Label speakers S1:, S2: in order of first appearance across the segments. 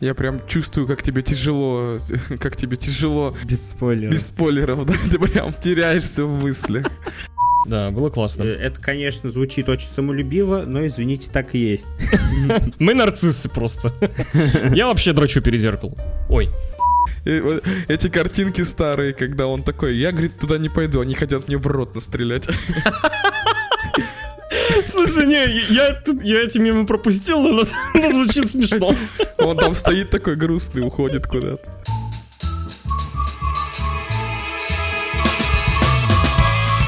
S1: Я прям чувствую, как тебе тяжело, как тебе тяжело.
S2: Без спойлеров.
S1: Без спойлеров, да, ты прям теряешься в мыслях.
S3: Да, было классно.
S2: Э, Это, конечно, звучит очень самолюбиво, но, извините, так и есть.
S3: Мы нарциссы просто. Я вообще дрочу перед зеркалом. Ой.
S1: Эти картинки старые, когда он такой, я, говорит, туда не пойду, они хотят мне в рот настрелять.
S3: Слушай, не, я, я эти мимо пропустил, но но звучит смешно.
S1: Он там стоит такой грустный, уходит куда-то.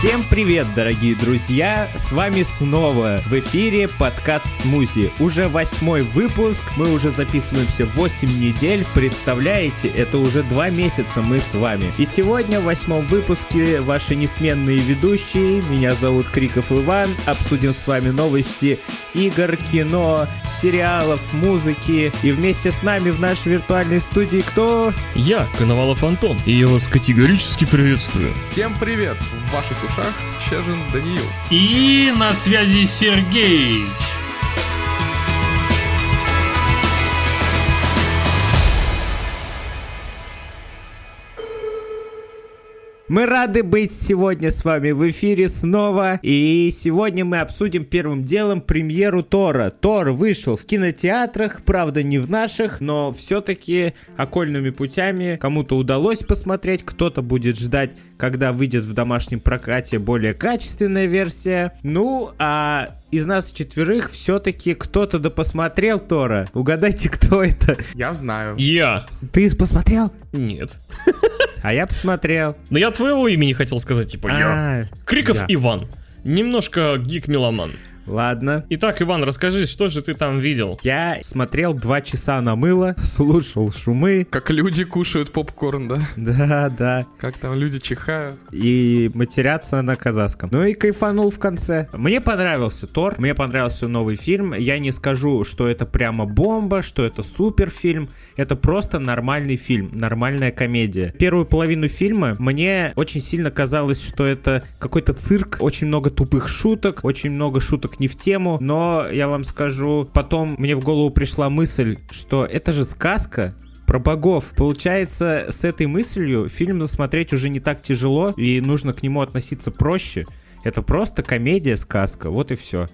S2: Всем привет, дорогие друзья! С вами снова в эфире подкаст Смузи. Уже восьмой выпуск, мы уже записываемся 8 недель. Представляете, это уже два месяца мы с вами. И сегодня в восьмом выпуске ваши несменные ведущие, меня зовут Криков Иван, обсудим с вами новости игр, кино, сериалов, музыки. И вместе с нами в нашей виртуальной студии кто?
S3: Я, Коновалов Антон, и я вас категорически приветствую.
S1: Всем привет! В ваших ушах Чежин Даниил.
S4: И на связи Сергеич.
S2: Мы рады быть сегодня с вами в эфире снова. И сегодня мы обсудим первым делом премьеру Тора. Тор вышел в кинотеатрах, правда не в наших, но все-таки окольными путями кому-то удалось посмотреть, кто-то будет ждать, когда выйдет в домашнем прокате более качественная версия. Ну, а из нас четверых все-таки кто-то да посмотрел Тора. Угадайте, кто это.
S1: Я знаю.
S3: Я.
S2: Ты посмотрел?
S3: Нет.
S2: А я посмотрел.
S3: Но я твоего имени хотел сказать, типа я.
S2: А,
S3: Криков. Иван. Немножко гик-меломан.
S2: Ладно.
S3: Итак, Иван, расскажи, что же ты там видел?
S2: Я смотрел два часа на мыло, слушал шумы,
S1: Как люди кушают попкорн, да?
S2: да, да,
S1: Как там люди чихают.
S2: и матерятся на казахском. Ну и кайфанул в конце. Мне понравился Тор, мне понравился новый фильм. Я не скажу, что это прямо бомба, что это супер фильм. Это просто нормальный фильм, нормальная комедия. Первую половину фильма мне очень сильно казалось, что это какой-то цирк, очень много тупых шуток, очень много шуток не в тему, но я вам скажу, потом мне в голову пришла мысль, что это же сказка, про богов. Получается, с этой мыслью фильм смотреть уже не так тяжело, и нужно к нему относиться проще. Это просто комедия-сказка, вот и все.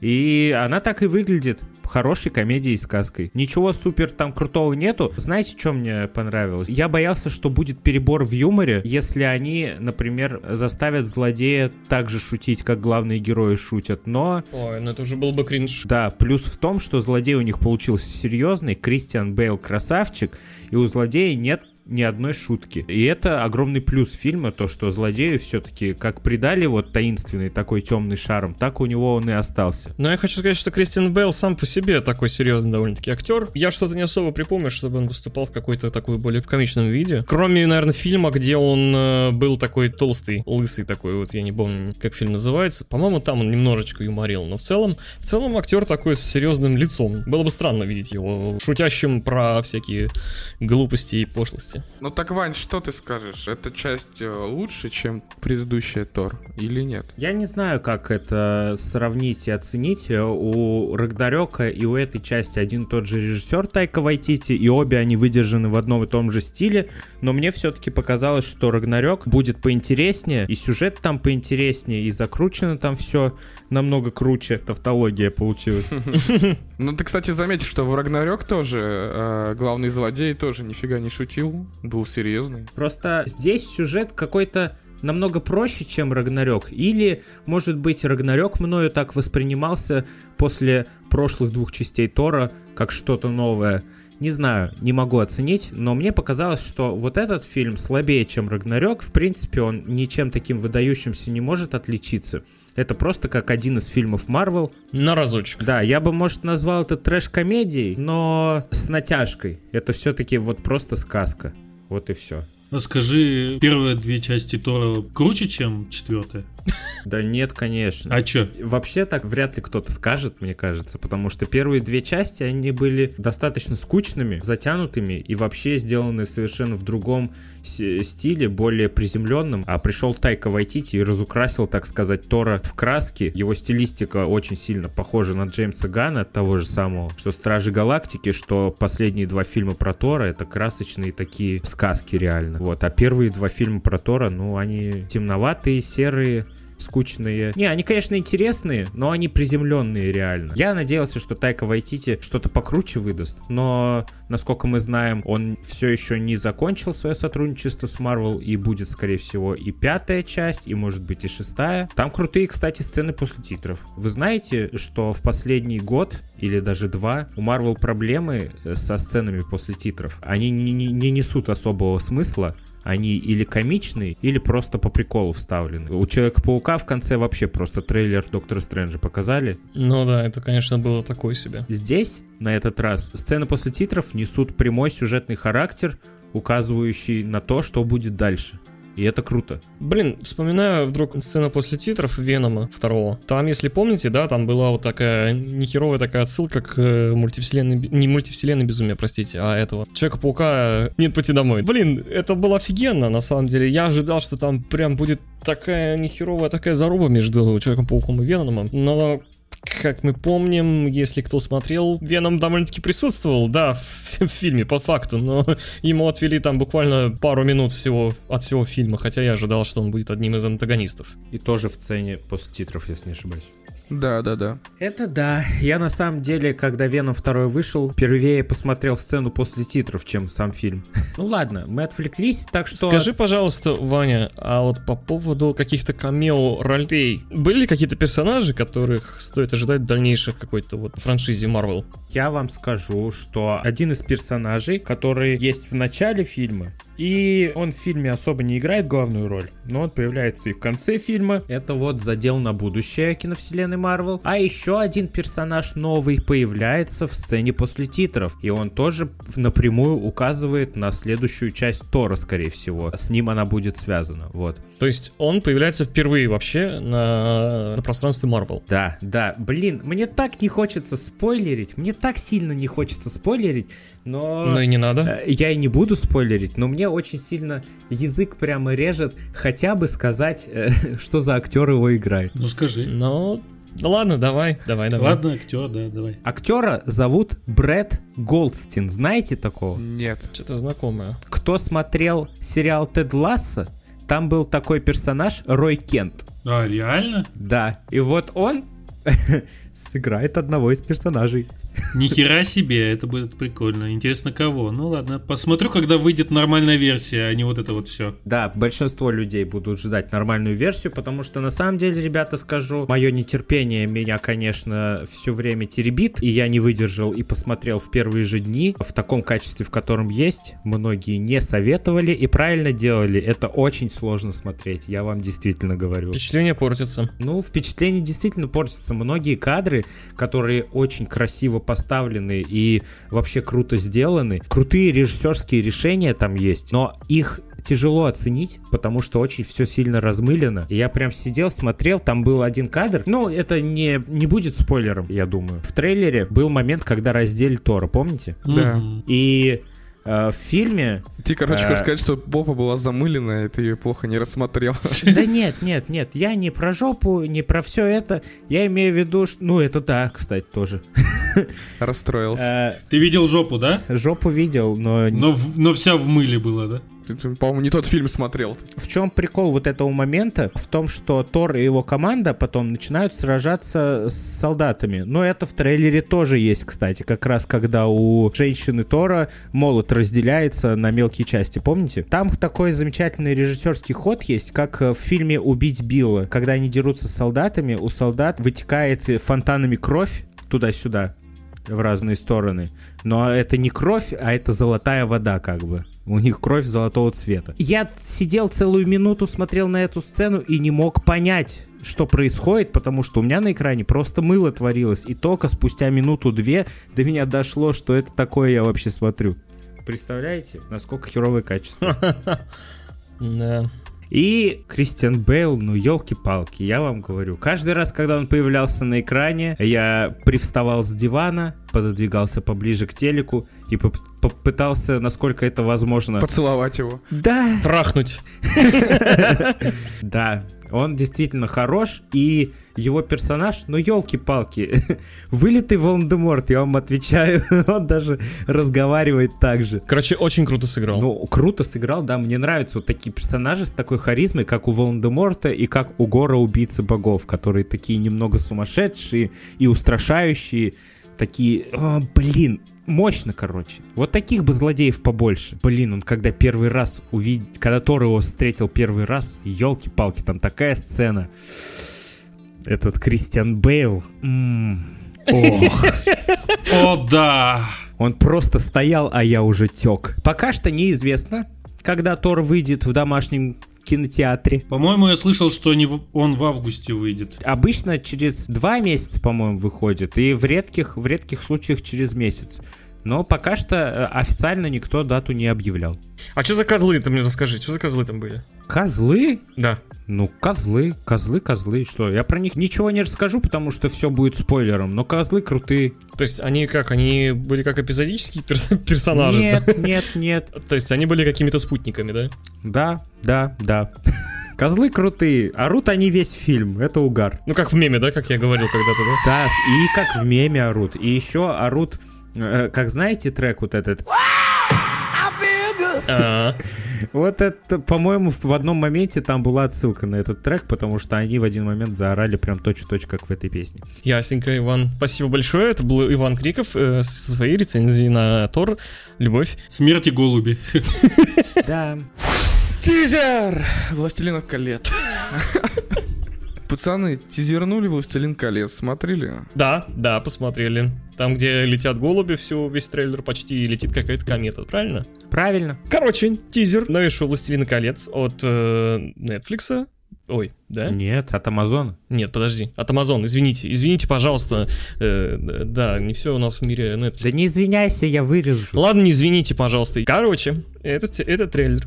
S2: И она так и выглядит. Хорошей комедией и сказкой. Ничего супер там крутого нету. Знаете, что мне понравилось? Я боялся, что будет перебор в юморе, если они, например, заставят злодея так же шутить, как главные герои шутят. Но
S3: Ой, ну это уже был бы кринж.
S2: да, плюс в том, что злодей у них получился серьезный, Кристиан Бейл красавчик, и у злодея нет ни одной шутки. И это огромный плюс фильма, то, что злодею все-таки как придали вот таинственный такой темный шарм, так у него он и остался.
S3: Но я хочу сказать, что Кристиан Бейл сам по себе такой серьезный довольно-таки актер. Я что-то не особо припомню, чтобы он выступал в какой-то такой более в комичном виде. Кроме, наверное, фильма, где он э, был такой толстый, лысый такой, вот я не помню, как фильм называется. По-моему, там он немножечко юморил, но в целом, в целом актер такой с серьезным лицом. Было бы странно видеть его шутящим про всякие глупости и пошлости.
S1: Ну так, Вань, что ты скажешь? Эта часть э, лучше, чем предыдущая Тор или нет?
S2: Я не знаю, как это сравнить и оценить. У Рагнарёка и у этой части один и тот же режиссер Тайка Вайтити, и обе они выдержаны в одном и том же стиле, но мне все-таки показалось, что Рагнарёк будет поинтереснее, и сюжет там поинтереснее, и закручено там все намного круче. Тавтология получилась.
S1: Ну ты, кстати, заметишь, что в Рагнарёк тоже э, главный злодей тоже нифига не шутил, был серьезный.
S2: Просто здесь сюжет какой-то намного проще, чем Рагнарёк. Или, может быть, Рагнарёк мною так воспринимался после прошлых двух частей Тора как что-то новое. Не знаю, не могу оценить, но мне показалось, что вот этот фильм слабее, чем Рагнарёк. В принципе, он ничем таким выдающимся не может отличиться. Это просто как один из фильмов Марвел.
S3: На разочек.
S2: Да, я бы, может, назвал это трэш-комедией, но с натяжкой. Это все-таки вот просто сказка. Вот и все.
S4: А Скажи, первые две части Тора круче, чем четвертая?
S2: Да нет, конечно.
S4: А чё?
S2: Вообще так вряд ли кто-то скажет, мне кажется, потому что первые две части, они были достаточно скучными, затянутыми и вообще сделаны совершенно в другом стиле, более приземленном. А пришел Тайка Вайтити и разукрасил, так сказать, Тора в краске. Его стилистика очень сильно похожа на Джеймса Гана, того же самого, что Стражи Галактики, что последние два фильма про Тора, это красочные такие сказки реально. Вот, а первые два фильма про Тора, ну, они темноватые, серые, скучные. Не, они, конечно, интересные, но они приземленные реально. Я надеялся, что Тайка Вайтити что-то покруче выдаст, но, насколько мы знаем, он все еще не закончил свое сотрудничество с Marvel, и будет, скорее всего, и пятая часть, и, может быть, и шестая. Там крутые, кстати, сцены после титров. Вы знаете, что в последний год или даже два у Marvel проблемы э, со сценами после титров. Они не, не- не несут особого смысла, они или комичные, или просто по приколу вставлены. У Человека-паука в конце вообще просто трейлер Доктора Стрэнджа показали.
S3: Ну да, это, конечно, было такое себе.
S2: Здесь, на этот раз, сцены после титров несут прямой сюжетный характер, указывающий на то, что будет дальше. И это круто.
S3: Блин, вспоминаю вдруг сцену после титров Венома второго. Там, если помните, да, там была вот такая нехеровая такая отсылка к э, мультивселенной... Не мультивселенной безумия, простите, а этого. Человека-паука «Нет пути домой». Блин, это было офигенно, на самом деле. Я ожидал, что там прям будет такая нехеровая такая заруба между Человеком-пауком и Веномом. Но как мы помним, если кто смотрел, Веном довольно-таки присутствовал, да, в, в фильме, по факту, но ему отвели там буквально пару минут всего от всего фильма, хотя я ожидал, что он будет одним из антагонистов.
S2: И тоже в сцене после титров, если не ошибаюсь.
S1: Да, да, да.
S2: Это да. Я на самом деле, когда Веном 2 вышел, впервые посмотрел сцену после титров, чем сам фильм. Ну ладно, мы отвлеклись, так что...
S3: Скажи, пожалуйста, Ваня, а вот по поводу каких-то камео ролей, были ли какие-то персонажи, которых стоит ожидать в дальнейших какой-то вот франшизе Marvel?
S2: Я вам скажу, что один из персонажей, который есть в начале фильма, и он в фильме особо не играет главную роль, но он появляется и в конце фильма. Это вот задел на будущее киновселенной Марвел. А еще один персонаж новый появляется в сцене после титров. И он тоже напрямую указывает на следующую часть Тора, скорее всего. С ним она будет связана. Вот.
S3: То есть он появляется впервые вообще на, на пространстве Marvel.
S2: Да, да. Блин, мне так не хочется спойлерить. Мне так сильно не хочется спойлерить, но...
S3: Ну и не надо.
S2: Э, Я и не буду спойлерить, но мне очень сильно язык прямо режет хотя бы сказать, э, что за актер его играет.
S4: Ну скажи.
S3: Ну, да ладно, давай, давай, давай.
S4: Ладно, актер, да, давай.
S2: Актера зовут Брэд Голдстин. Знаете такого?
S1: Нет.
S3: Что-то знакомое.
S2: Кто смотрел сериал Тед Ласса, там был такой персонаж Рой Кент.
S4: А, реально?
S2: Да, и вот он сыграет одного из персонажей.
S4: Нихера себе, это будет прикольно. Интересно, кого? Ну ладно, посмотрю, когда выйдет нормальная версия, а не вот это вот все.
S2: Да, большинство людей будут ждать нормальную версию, потому что на самом деле, ребята, скажу, мое нетерпение меня, конечно, все время теребит, и я не выдержал и посмотрел в первые же дни в таком качестве, в котором есть. Многие не советовали и правильно делали. Это очень сложно смотреть, я вам действительно говорю.
S3: Впечатление портится.
S2: Ну, впечатление действительно портится. Многие кадры, которые очень красиво поставлены и вообще круто сделаны, крутые режиссерские решения там есть, но их тяжело оценить, потому что очень все сильно размылено. Я прям сидел, смотрел, там был один кадр. Ну, это не, не будет спойлером, я думаю. В трейлере был момент, когда раздели Тора, помните?
S1: Да.
S2: И в фильме
S1: Ты, короче,
S2: Э.
S1: хочешь сказать, что попа была замыленная, и ты ее плохо не рассмотрел.
S2: Да нет, нет, нет, я не про жопу, не про все это. Я имею в виду, что... Ну, это да, кстати, тоже.
S1: Расстроился.
S2: Э,
S4: Ты видел жопу, да?
S2: Жопу видел, но
S4: Но, но вся в мыле была, да?
S1: По-моему, не тот фильм смотрел.
S2: в чем прикол вот этого момента? В том, что Тор и его команда потом начинают сражаться с солдатами. Но это в трейлере тоже есть, кстати. Как раз когда у женщины Тора молот разделяется на мелкие части, помните? Там такой замечательный режиссерский ход есть, как в фильме «Убить Билла». Когда они дерутся с солдатами, у солдат вытекает фонтанами кровь туда-сюда в разные стороны. Но это не кровь, а это золотая вода, как бы. У них кровь золотого цвета. Я сидел целую минуту, смотрел на эту сцену и не мог понять, что происходит, потому что у меня на экране просто мыло творилось. И только спустя минуту-две до меня дошло, что это такое я вообще смотрю. Представляете, насколько херовое качество?
S3: Да.
S2: И Кристиан Бейл, ну елки-палки, я вам говорю. Каждый раз, когда он появлялся на экране, я привставал с дивана, пододвигался поближе к телеку и поп- попытался, насколько это возможно.
S1: Поцеловать его.
S2: Да,
S3: Трахнуть.
S2: да, он действительно хорош, и его персонаж, ну елки-палки, вылитый Волан-де-Морт, я вам отвечаю, он даже разговаривает так же.
S3: Короче, очень круто сыграл.
S2: Ну, круто сыграл, да, мне нравятся вот такие персонажи с такой харизмой, как у Волан-де-Морта и как у Гора Убийцы Богов, которые такие немного сумасшедшие и устрашающие, такие, о, блин, мощно, короче. Вот таких бы злодеев побольше. Блин, он когда первый раз увидел, когда Тор его встретил первый раз, елки-палки, там такая сцена. Этот Кристиан Бейл. м, Ох.
S4: О, да!
S2: Он просто стоял, а я уже тек. Пока что неизвестно, когда Тор выйдет в домашнем кинотеатре.
S4: По-моему, я слышал, что они в- он в августе выйдет.
S2: Обычно через два месяца, по-моему, выходит, и в редких, в редких случаях через месяц. Но пока что э, официально никто дату не объявлял.
S3: А что за козлы, ты мне расскажи, что за козлы там были?
S2: Козлы?
S3: Да.
S2: Ну, козлы, козлы, козлы. Что? Я про них ничего не расскажу, потому что все будет спойлером. Но козлы крутые.
S3: То есть они как, они были как эпизодические перс- персонажи?
S2: Нет, нет, нет.
S3: То есть они были какими-то спутниками, да?
S2: Да, да, да. Козлы крутые. Орут они весь фильм. Это угар.
S3: Ну как в меме, да, как я говорил когда-то, да?
S2: Да, и как в меме орут. И еще орут, э, как знаете трек вот этот? Вот это, по-моему, в одном моменте там была отсылка на этот трек, потому что они в один момент заорали прям точь-в-точь, как в этой песне.
S3: Ясненько, Иван. Спасибо большое. Это был Иван Криков э, со своей рецензией на Тор. Любовь.
S4: Смерти голуби.
S2: Да.
S1: Тизер! Властелинов колец. Пацаны, тизернули Властелин колец, смотрели?
S3: Да, да, посмотрели. Там, где летят голуби, все, весь трейлер почти летит какая-то комета, правильно?
S2: Правильно.
S3: Короче, тизер новейшего «Властелина колец» от э, Netflix. Ой, да?
S2: Нет, от Амазона.
S3: Нет, подожди. От Amazon, извините. Извините, пожалуйста. Э, да, не все у нас в мире Netflix.
S2: Да не извиняйся, я вырежу.
S3: Ладно, не извините, пожалуйста. Короче, этот, этот трейлер.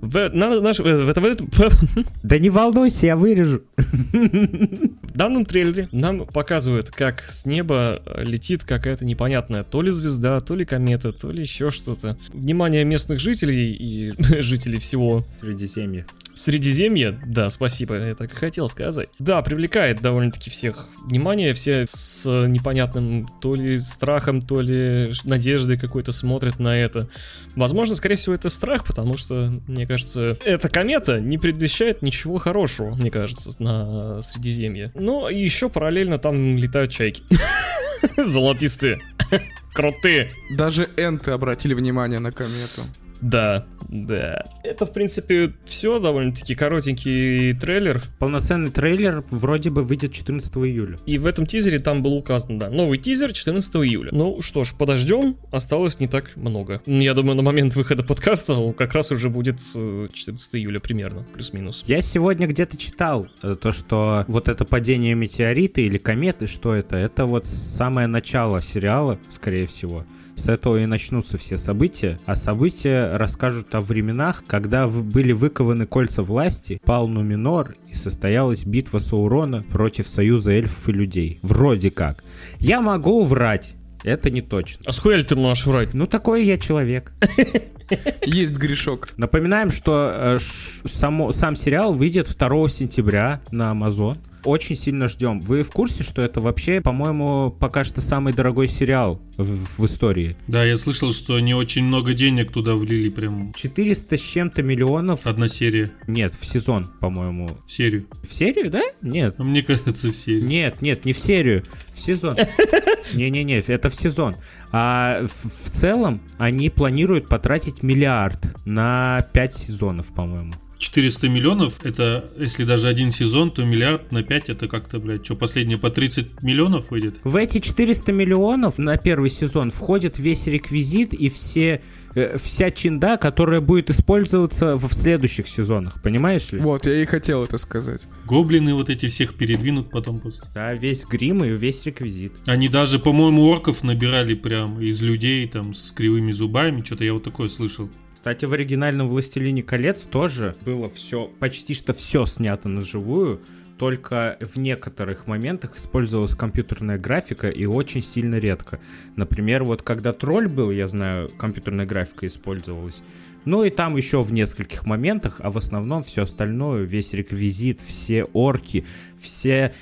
S3: В, на, наш, э, в, в этом-
S2: Да не волнуйся, я вырежу.
S3: в данном трейлере нам показывают, как с неба летит какая-то непонятная то ли звезда, то ли комета, то ли еще что-то. Внимание местных жителей и жителей всего
S2: Средиземье.
S3: Средиземье, да, спасибо, я так и хотел сказать. Да, привлекает довольно-таки всех внимание, все с непонятным то ли страхом, то ли надеждой какой-то смотрят на это. Возможно, скорее всего, это страх, потому что, мне кажется, эта комета не предвещает ничего хорошего, мне кажется, на Средиземье. Но и еще параллельно там летают чайки. Золотистые. Крутые.
S1: Даже энты обратили внимание на комету.
S3: Да, да. Это, в принципе, все довольно-таки коротенький трейлер.
S2: Полноценный трейлер вроде бы выйдет 14 июля.
S3: И в этом тизере там было указано, да, новый тизер 14 июля. Ну что ж, подождем, осталось не так много. Я думаю, на момент выхода подкаста как раз уже будет э, 14 июля примерно, плюс-минус.
S2: Я сегодня где-то читал э, то, что вот это падение метеорита или кометы, что это? Это вот самое начало сериала, скорее всего. С этого и начнутся все события, а события расскажут о временах, когда были выкованы кольца власти, пал Нуминор и состоялась битва Саурона против союза эльфов и людей. Вроде как. Я могу врать, это не точно.
S3: А схуя ли ты можешь врать?
S2: Ну, такой я человек.
S1: Есть грешок.
S2: Напоминаем, что э, ш- само, сам сериал выйдет 2 сентября на Amazon. Очень сильно ждем. Вы в курсе, что это вообще, по-моему, пока что самый дорогой сериал в, в истории?
S4: Да, я слышал, что они очень много денег туда влили, прям
S2: 400 с чем-то миллионов.
S4: одна серия
S2: Нет, в сезон, по-моему.
S4: в серию.
S2: В серию, да? Нет.
S4: А мне кажется, в серию.
S2: Нет, нет, не в серию, в сезон. Не-не-не, это в сезон. А в, в целом они планируют потратить миллиард на 5 сезонов, по-моему.
S4: 400 миллионов, это, если даже один сезон, то миллиард на 5, это как-то, блядь, что, последнее по 30 миллионов выйдет?
S2: В эти 400 миллионов на первый сезон входит весь реквизит и все, э, вся чинда, которая будет использоваться в, в следующих сезонах, понимаешь ли?
S1: Вот, я и хотел это сказать.
S4: Гоблины вот эти всех передвинут потом просто.
S2: Да, весь грим и весь реквизит.
S4: Они даже, по-моему, орков набирали прям из людей там с кривыми зубами, что-то я вот такое слышал.
S2: Кстати, в оригинальном «Властелине колец» тоже было все, почти что все снято на живую, только в некоторых моментах использовалась компьютерная графика и очень сильно редко. Например, вот когда тролль был, я знаю, компьютерная графика использовалась. Ну и там еще в нескольких моментах, а в основном все остальное, весь реквизит, все орки, все,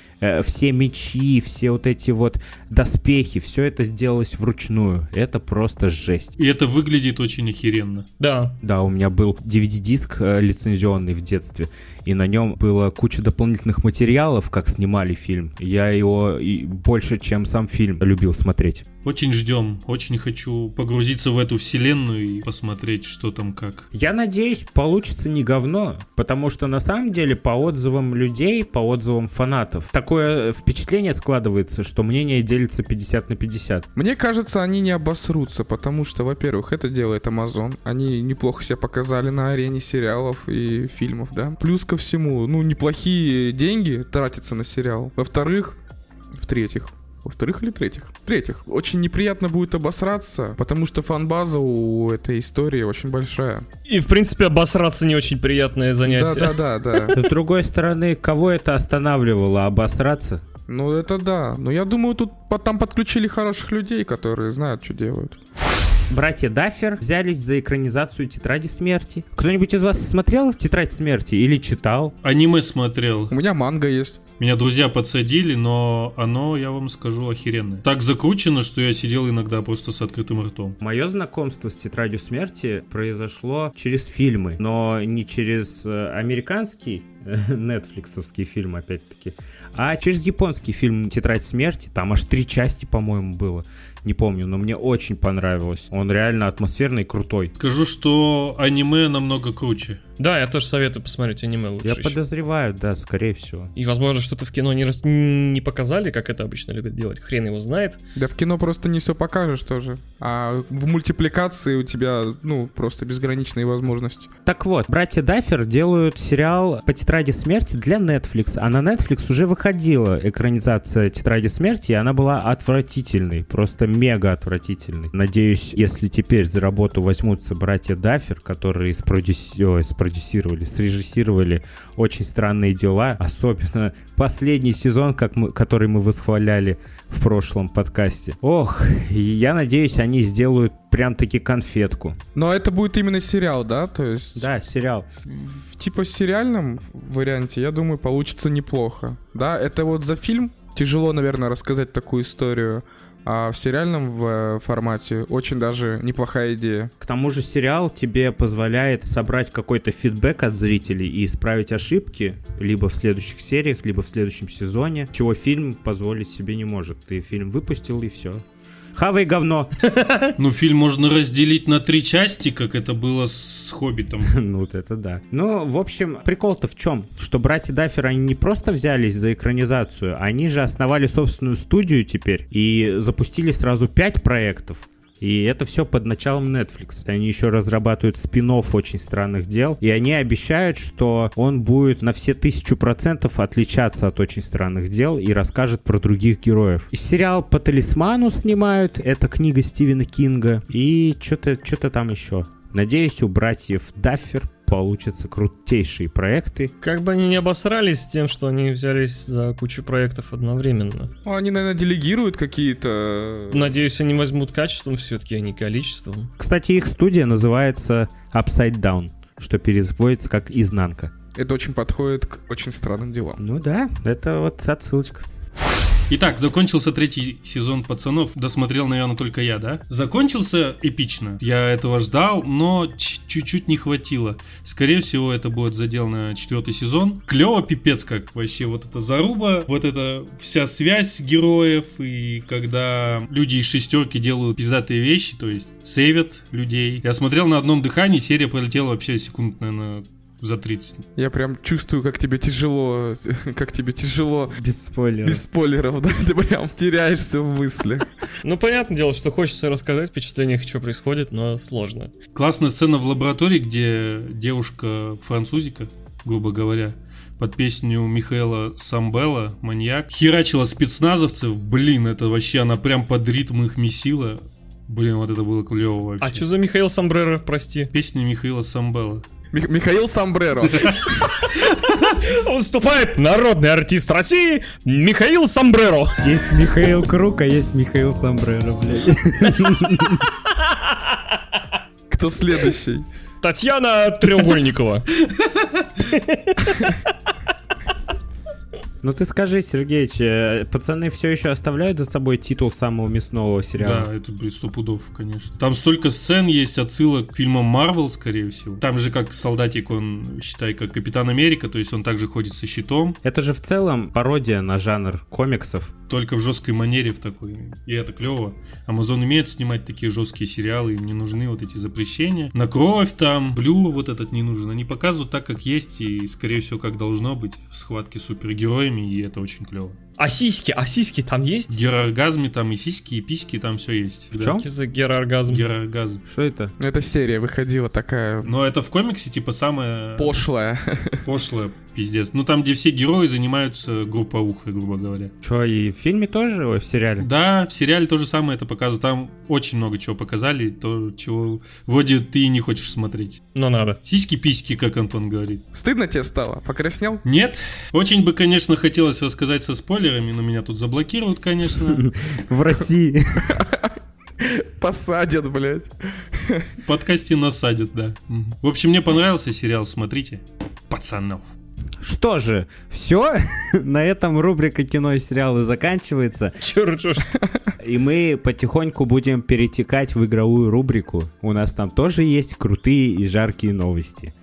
S2: все мечи, все вот эти вот доспехи, все это сделалось вручную. Это просто жесть.
S4: И это выглядит очень охеренно.
S3: Да.
S2: Да, у меня был DVD-диск э, лицензионный в детстве, и на нем было куча дополнительных материалов, как снимали фильм. Я его и больше, чем сам фильм, любил смотреть.
S4: Очень ждем, очень хочу погрузиться в эту вселенную и посмотреть, что там как.
S2: Я надеюсь, получится не говно, потому что на самом деле по отзывам людей, по отзывам фанатов, такое впечатление складывается, что мнение делится 50 на 50.
S1: Мне кажется, они не обосрутся, потому что, во-первых, это делает Amazon. Они неплохо себя показали на арене сериалов и фильмов, да. Плюс ко всему, ну, неплохие деньги тратятся на сериал. Во-вторых, в-третьих, во-вторых или третьих? В-третьих, очень неприятно будет обосраться, потому что фан-база у этой истории очень большая.
S3: И, в принципе, обосраться не очень приятное занятие.
S1: Да-да-да, да.
S2: С другой стороны, кого это останавливало обосраться?
S1: Ну это да. Но я думаю, тут там подключили хороших людей, которые знают, что делают.
S2: Братья Даффер взялись за экранизацию «Тетради смерти». Кто-нибудь из вас смотрел «Тетрадь смерти» или читал?
S4: Аниме смотрел.
S1: У меня манга есть.
S4: Меня друзья подсадили, но оно, я вам скажу, охеренное. Так закручено, что я сидел иногда просто с открытым ртом.
S2: Мое знакомство с «Тетрадью смерти» произошло через фильмы, но не через э, американский нетфликсовский фильм, опять-таки, а через японский фильм «Тетрадь смерти». Там аж три части, по-моему, было. Не помню, но мне очень понравилось. Он реально атмосферный и крутой.
S4: Скажу, что аниме намного круче.
S3: Да, я тоже советую посмотреть аниме лучше.
S2: Я
S3: еще.
S2: подозреваю, да, скорее всего.
S3: И, возможно, что-то в кино не, рас- не показали, как это обычно любят делать. Хрен его знает.
S1: Да в кино просто не все покажешь тоже. А в мультипликации у тебя, ну, просто безграничные возможности.
S2: Так вот, братья Даффер делают сериал по «Тетради смерти» для Netflix, а на Netflix уже выходила экранизация «Тетради смерти», и она была отвратительной, просто мега отвратительной. Надеюсь, если теперь за работу возьмутся братья Даффер, которые спродюси- ой, спродюсировали, срежиссировали «Очень странные дела», особенно последний сезон, как мы, который мы восхваляли в прошлом подкасте. Ох, я надеюсь, они сделают прям-таки конфетку.
S1: Но это будет именно сериал, да? То есть,
S2: Да, сериал.
S1: в типа сериальном варианте, я думаю, получится неплохо. Да, это вот за фильм тяжело, наверное, рассказать такую историю. А в сериальном в- формате очень даже неплохая идея.
S2: К тому же сериал тебе позволяет собрать какой-то фидбэк от зрителей и исправить ошибки либо в следующих сериях, либо в следующем сезоне, чего фильм позволить себе не может. Ты фильм выпустил и все. Хавай говно.
S4: Ну, фильм можно разделить на три части, как это было с Хоббитом.
S2: Ну, вот это да. Ну, в общем, прикол-то в чем? Что братья Даффер, они не просто взялись за экранизацию, они же основали собственную студию теперь и запустили сразу пять проектов. И это все под началом Netflix. Они еще разрабатывают спин очень странных дел. И они обещают, что он будет на все тысячу процентов отличаться от очень странных дел и расскажет про других героев. И сериал по талисману снимают. Это книга Стивена Кинга. И что-то что там еще. Надеюсь, у братьев Даффер получатся крутейшие проекты.
S3: Как бы они не обосрались с тем, что они взялись за кучу проектов одновременно.
S1: Ну, они, наверное, делегируют какие-то...
S3: Надеюсь, они возьмут качеством все-таки, а не количеством.
S2: Кстати, их студия называется Upside Down, что переводится как «изнанка».
S1: Это очень подходит к очень странным делам.
S2: Ну да, это вот отсылочка.
S4: Итак, закончился третий сезон пацанов. Досмотрел, наверное, только я, да? Закончился эпично. Я этого ждал, но чуть-чуть не хватило. Скорее всего, это будет задел на четвертый сезон. Клево, пипец, как вообще вот эта заруба, вот эта вся связь героев, и когда люди из шестерки делают пиздатые вещи, то есть сейвят людей. Я смотрел на одном дыхании, серия пролетела вообще секунд, наверное, за 30.
S1: Я прям чувствую, как тебе тяжело, как тебе тяжело
S2: Без спойлеров.
S1: без спойлеров, да? Ты прям теряешься в мыслях.
S3: Ну, понятное дело, что хочется рассказать впечатлениях, что происходит, но сложно.
S4: Классная сцена в лаборатории, где девушка французика, грубо говоря, под песню Михаила Самбела «Маньяк» херачила спецназовцев. Блин, это вообще она прям под ритм их месила. Блин, вот это было клево вообще.
S3: А что за Михаил Самбрера, прости?
S4: Песня Михаила Самбела.
S1: Мих- Михаил Самбреро.
S3: Выступает народный артист России Михаил Самбреро.
S2: Есть Михаил Круг, а есть Михаил Самбрero, блядь.
S1: Кто следующий?
S3: Татьяна Треугольникова.
S2: Ну ты скажи, Сергеич, пацаны все еще оставляют за собой титул самого мясного сериала?
S4: Да, это, блин, сто пудов, конечно. Там столько сцен есть, отсылок к фильмам Марвел, скорее всего. Там же как солдатик, он, считай, как Капитан Америка, то есть он также ходит со щитом,
S2: Это же в целом пародия на жанр комиксов.
S4: только в жесткой манере в такой. И это клево. Амазон умеет снимать такие жесткие сериалы, им не нужны вот эти запрещения. На кровь там, блю вот этот не нужен. Они показывают так, как есть, и, скорее всего, как должно быть в схватке с супергероями, и это очень клево.
S3: А сиськи, а сиськи там есть?
S4: В герооргазме там и сиськи, и письки, там все есть.
S2: В чем?
S3: Что за герооргазм?
S4: Герооргазм.
S2: Что это?
S1: Эта серия выходила такая
S4: Но это в комиксе типа самое
S1: пошлая.
S4: пошлое, пиздец. Ну там, где все герои занимаются групповухой, грубо говоря.
S2: Что, и в фильме тоже, ой, в сериале?
S4: Да, в сериале то же самое это показывают. Там очень много чего показали, то, чего вроде ты и не хочешь смотреть.
S3: Но надо.
S4: Сиськи-письки, как Антон говорит.
S1: Стыдно тебе стало? Покраснел?
S4: Нет, очень бы, конечно, хотелось рассказать со спойлерами, но меня тут заблокируют, конечно.
S2: В России.
S1: Посадят, блядь.
S4: В подкасте насадят, да. В общем, мне понравился сериал, смотрите. Пацанов.
S2: Что же, все? На этом рубрика кино и сериалы заканчивается.
S3: Чё ржёшь?
S2: И мы потихоньку будем перетекать в игровую рубрику. У нас там тоже есть крутые и жаркие новости.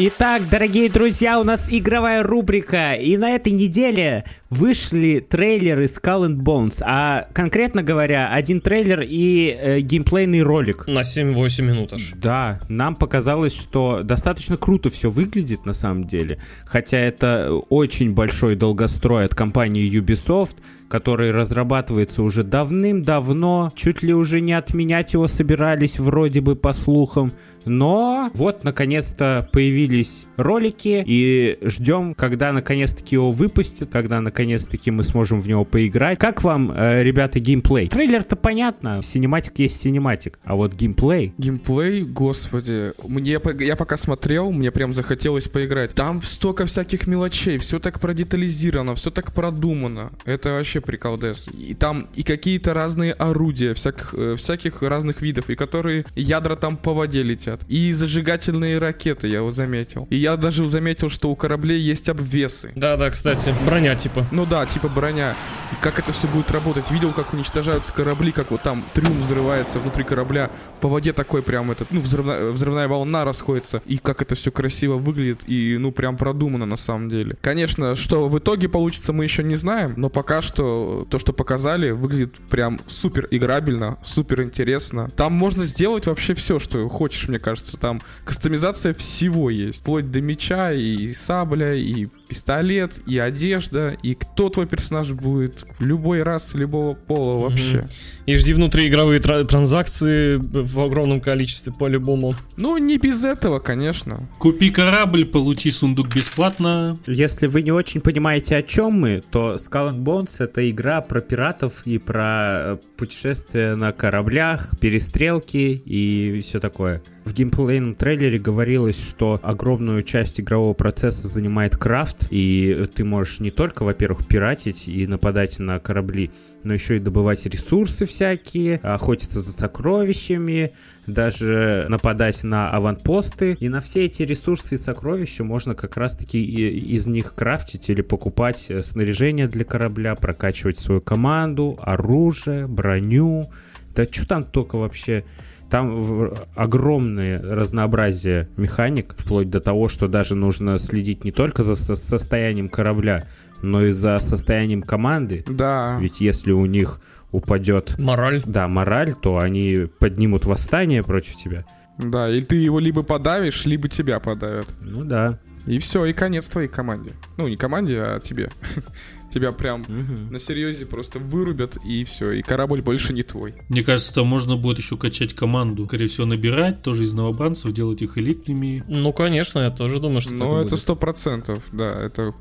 S2: Итак, дорогие друзья, у нас игровая рубрика, и на этой неделе вышли трейлеры Skull and Bones, а конкретно говоря, один трейлер и э, геймплейный ролик.
S3: На 7-8 минут аж.
S2: Да, нам показалось, что достаточно круто все выглядит на самом деле. Хотя это очень большой долгострой от компании Ubisoft, который разрабатывается уже давным-давно. Чуть ли уже не отменять его собирались, вроде бы по слухам. Но вот, наконец-то, появились ролики, и ждем, когда наконец-таки его выпустят, когда наконец-таки мы сможем в него поиграть. Как вам, э, ребята, геймплей? Трейлер-то понятно, cinematic есть cinematic, а вот геймплей...
S1: Геймплей, господи, мне я пока смотрел, мне прям захотелось поиграть. Там столько всяких мелочей, все так продетализировано, все так продумано. Это вообще приколдес. И там и какие-то разные орудия, всяких, э, всяких разных видов, и которые ядра там по воде летят. И зажигательные ракеты, я его заметил. И я даже заметил, что у кораблей есть обвесы.
S3: Да-да, кстати, броня типа.
S1: Ну да, типа броня. И как это все будет работать? Видел, как уничтожаются корабли, как вот там трюм взрывается внутри корабля. По воде такой прям этот, ну, взрывная, взрывная волна расходится. И как это все красиво выглядит. И, ну, прям продумано на самом деле. Конечно, что в итоге получится, мы еще не знаем. Но пока что то, что показали, выглядит прям супер играбельно, супер интересно. Там можно сделать вообще все, что хочешь, мне кажется. Там кастомизация всего есть. Вплоть до меча и сабля, и пистолет, и одежда, и кто твой персонаж будет. Любой раз, любого пола вообще.
S3: И жди внутриигровые тра- транзакции в огромном количестве по-любому.
S1: Ну, не без этого, конечно.
S4: Купи корабль, получи сундук бесплатно.
S2: Если вы не очень понимаете, о чем мы, то Skull and Bones — это игра про пиратов и про э, путешествия на кораблях, перестрелки и все такое. В геймплейном трейлере говорилось, что огромную часть игрового процесса занимает крафт, и ты можешь не только, во-первых, пиратить и нападать на корабли, но еще и добывать ресурсы всякие, охотиться за сокровищами, даже нападать на аванпосты. И на все эти ресурсы и сокровища можно как раз-таки из них крафтить или покупать э, снаряжение для корабля, прокачивать свою команду, оружие, броню. Да что там только вообще... Там огромное разнообразие механик, вплоть до того, что даже нужно следить не только за со- состоянием корабля, но и за состоянием команды.
S1: Да.
S2: Ведь если у них упадет
S3: Мораль.
S2: да, мораль, то они поднимут восстание против тебя.
S1: Да, или ты его либо подавишь, либо тебя подавят.
S2: Ну да.
S1: И все, и конец твоей команде. Ну, не команде, а тебе. Тебя прям
S2: Мгм.
S1: на серьезе просто вырубят, и все, и корабль больше не твой.
S4: Мне кажется, там можно будет еще качать команду. Скорее всего, набирать тоже из новобранцев, делать их элитными.
S3: Ну, конечно, я тоже думаю, что
S1: Ну, это сто процентов, да, это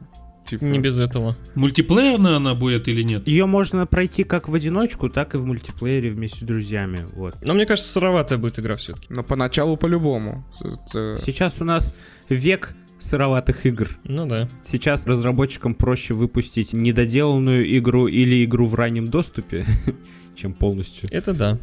S1: типа...
S3: Не без этого.
S4: Мультиплеерная она будет или нет?
S2: Ее можно пройти как в одиночку, так и в мультиплеере вместе с друзьями. Вот.
S3: Но мне кажется, сыроватая будет игра все-таки.
S1: Но поначалу по-любому. Это-
S2: Сейчас у нас век сыроватых игр.
S3: Ну да.
S2: Сейчас разработчикам проще выпустить недоделанную игру или игру в раннем доступе, чем полностью.
S3: Это да.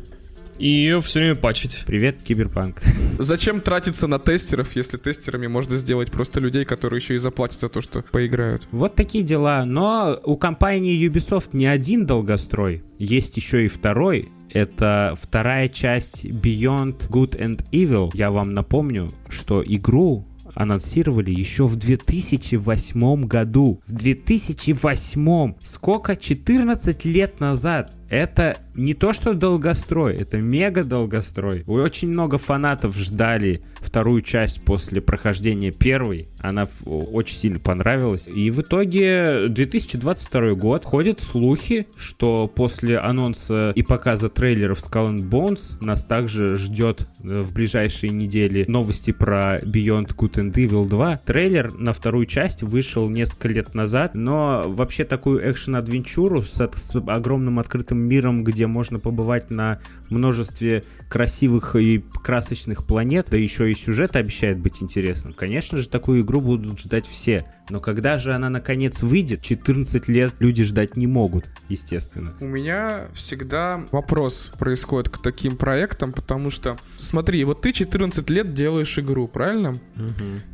S3: И ее все время пачить.
S2: Привет, Киберпанк.
S1: Зачем тратиться на тестеров, если тестерами можно сделать просто людей, которые еще и заплатят за то, что поиграют?
S2: Вот такие дела. Но у компании Ubisoft не один долгострой, есть еще и второй. Это вторая часть Beyond Good and Evil. Я вам напомню, что игру анонсировали еще в 2008 году. В 2008. Сколько? 14 лет назад. Это не то, что долгострой, это мега долгострой. Очень много фанатов ждали вторую часть после прохождения первой. Она очень сильно понравилась. И в итоге 2022 год ходят слухи, что после анонса и показа трейлеров Skull and Bones нас также ждет э, в ближайшие недели новости про Beyond Good and Evil 2. Трейлер на вторую часть вышел несколько лет назад, но вообще такую экшен-адвенчуру с, с огромным открытым миром, где можно побывать на множестве красивых и красочных планет, да еще и сюжет обещает быть интересным. Конечно же, такую игру будут ждать все. Но когда же она наконец выйдет, 14 лет люди ждать не могут, естественно.
S1: У меня всегда вопрос происходит к таким проектам, потому что, смотри, вот ты 14 лет делаешь игру, правильно?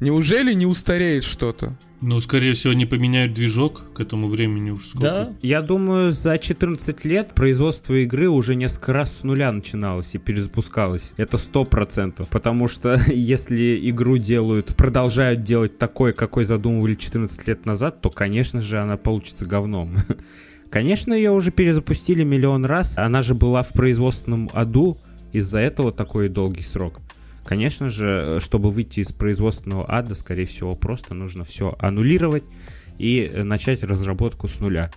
S1: Неужели не устареет что-то?
S4: Ну, скорее всего, они поменяют движок к этому времени уж сколько.
S3: Да.
S2: Я думаю, за 14 лет производство игры уже несколько раз с нуля начиналось и перезапускалось. Это 100%. Потому что если игру делают, продолжают делать такой, какой задумывали 14 лет назад, то, конечно же, она получится говном. Конечно, ее уже перезапустили миллион раз. Она же была в производственном аду. Из-за этого такой долгий срок. Конечно же, чтобы выйти из производственного ада, скорее всего, просто нужно все аннулировать и начать разработку с нуля.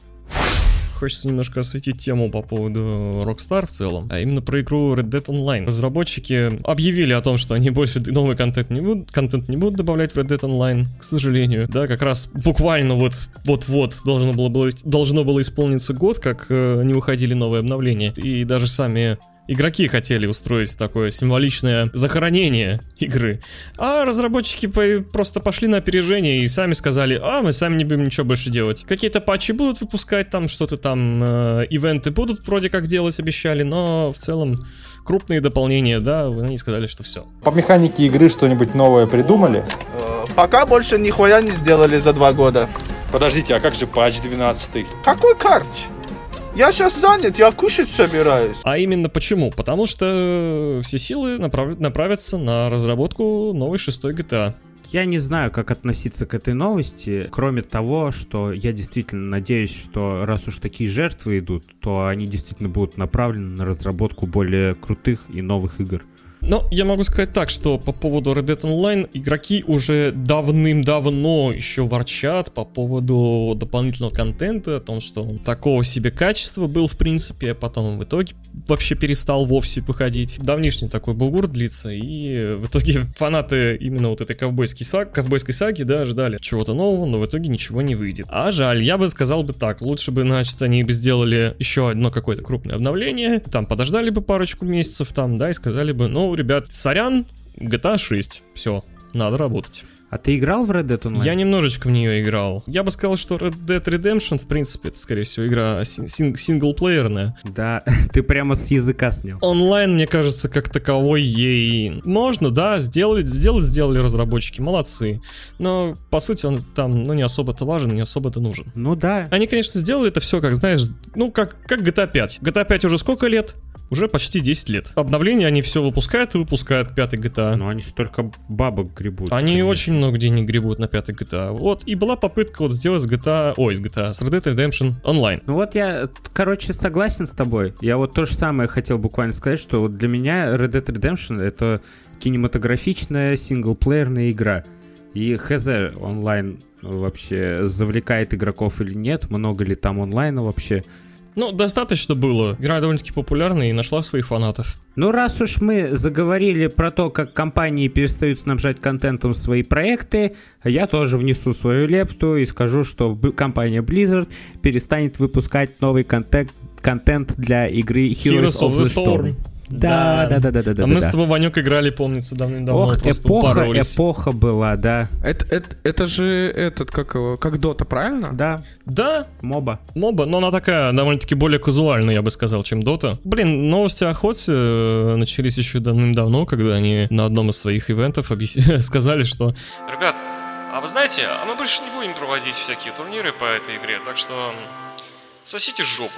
S3: Хочется немножко осветить тему по поводу Rockstar в целом, а именно про игру Red Dead Online. Разработчики объявили о том, что они больше новый контент не будут, контент не будут добавлять в Red Dead Online, к сожалению. Да, как раз буквально вот вот-вот должно было, было, должно было исполниться год, как э, не выходили новые обновления. И даже сами Игроки хотели устроить такое символичное захоронение игры. А разработчики по- просто пошли на опережение и сами сказали, а мы сами не будем ничего больше делать. Какие-то патчи будут выпускать, там что-то там, э, ивенты будут вроде как делать, обещали, но в целом крупные дополнения, да, они сказали, что все.
S5: По механике игры что-нибудь новое придумали?
S6: Э, Пока больше нихуя не сделали за два года.
S5: Подождите, а как же патч 12?
S6: Какой карч? Я сейчас занят, я кушать собираюсь.
S3: А именно почему? Потому что все силы направ- направятся на разработку новой шестой GTA.
S2: Я не знаю, как относиться к этой новости, кроме того, что я действительно надеюсь, что раз уж такие жертвы идут, то они действительно будут направлены на разработку более крутых и новых игр.
S3: Но я могу сказать так, что по поводу Red Dead Online игроки уже давным-давно еще ворчат по поводу дополнительного контента, о том, что он такого себе качества был в принципе, а потом в итоге вообще перестал вовсе выходить. Давнишний такой бугур длится, и в итоге фанаты именно вот этой ковбойской, саг, ковбойской саги, да, ждали чего-то нового, но в итоге ничего не выйдет. А жаль, я бы сказал бы так, лучше бы, значит, они бы сделали еще одно какое-то крупное обновление, там подождали бы парочку месяцев там, да, и сказали бы, ну, ребят, сорян, GTA 6, все, надо работать.
S2: А ты играл в Red Dead Online?
S3: Я немножечко в нее играл. Я бы сказал, что Red Dead Redemption, в принципе, это, скорее всего, игра син- син- синглплеерная.
S2: Да, ты прямо с языка снял.
S3: Онлайн, мне кажется, как таковой ей можно, да, сделали, сделать сделали разработчики, молодцы. Но, по сути, он там, ну, не особо-то важен, не особо-то нужен.
S2: Ну да.
S3: Они, конечно, сделали это все, как, знаешь, ну, как, как GTA 5. GTA 5 уже сколько лет? Уже почти 10 лет. Обновления они все выпускают и выпускают пятый GTA.
S2: Но они столько бабок гребут.
S3: Они
S2: конечно.
S3: очень много денег гребут на пятый GTA. Вот, и была попытка вот сделать с GTA, ой, с GTA, с Red Dead Redemption Online.
S2: Ну вот я, короче, согласен с тобой. Я вот то же самое хотел буквально сказать, что вот для меня Red Dead Redemption это кинематографичная синглплеерная игра. И хз онлайн вообще завлекает игроков или нет, много ли там онлайна вообще.
S3: Ну, достаточно было. Игра довольно-таки популярная и нашла своих фанатов.
S2: Ну, раз уж мы заговорили про то, как компании перестают снабжать контентом свои проекты, я тоже внесу свою лепту и скажу, что компания Blizzard перестанет выпускать новый контент, контент для игры Heroes, of the Storm. Да, да, да, да, да, да.
S3: а мы
S2: да.
S3: с тобой, Ванек, играли, помнится, давным-давно.
S2: Ох, эпоха,
S3: упоролись.
S2: эпоха была, да.
S1: Это, это, это же этот, как его, как Дота, правильно?
S2: Да,
S3: Да,
S2: моба.
S3: моба, но она такая довольно-таки более казуальная, я бы сказал, чем Дота. Блин, новости о Хоте э, начались еще давным-давно, когда они на одном из своих ивентов объяс- сказали, что
S7: Ребят, а вы знаете, а мы больше не будем проводить всякие турниры по этой игре, так что сосите жопу.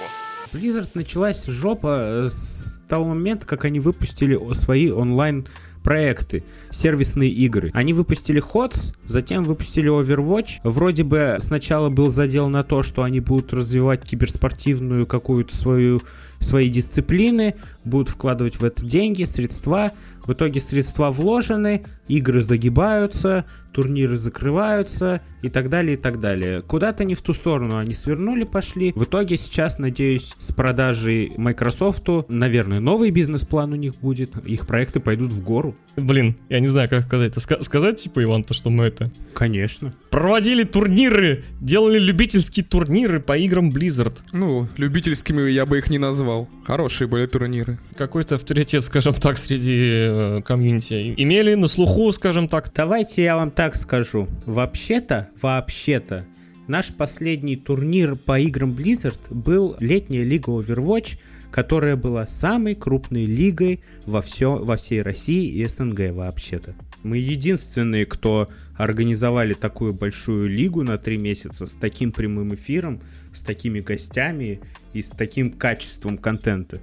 S2: Blizzard началась жопа э, с того момента, как они выпустили свои онлайн проекты, сервисные игры. Они выпустили HOTS, затем выпустили Overwatch. Вроде бы сначала был задел на то, что они будут развивать киберспортивную какую-то свою свои дисциплины, будут вкладывать в это деньги, средства. В итоге средства вложены, игры загибаются, турниры закрываются и так далее, и так далее. Куда-то не в ту сторону они свернули, пошли. В итоге сейчас, надеюсь, с продажей Microsoft, наверное, новый бизнес-план у них будет. Их проекты пойдут в гору.
S3: Блин, я не знаю, как сказать. Это ска- сказать, типа, Иван, то, что мы это...
S2: Конечно.
S3: Проводили турниры, делали любительские турниры по играм Blizzard.
S1: Ну, любительскими я бы их не назвал. Хорошие были турниры.
S3: Какой-то авторитет, скажем так, среди э, комьюнити имели на слуху, скажем так.
S2: Давайте я вам так скажу. Вообще-то, вообще-то, наш последний турнир по играм Blizzard был летняя лига Overwatch, которая была самой крупной лигой во, все, во всей России и СНГ вообще-то. Мы единственные, кто организовали такую большую лигу на три месяца с таким прямым эфиром, с такими гостями и с таким качеством контента.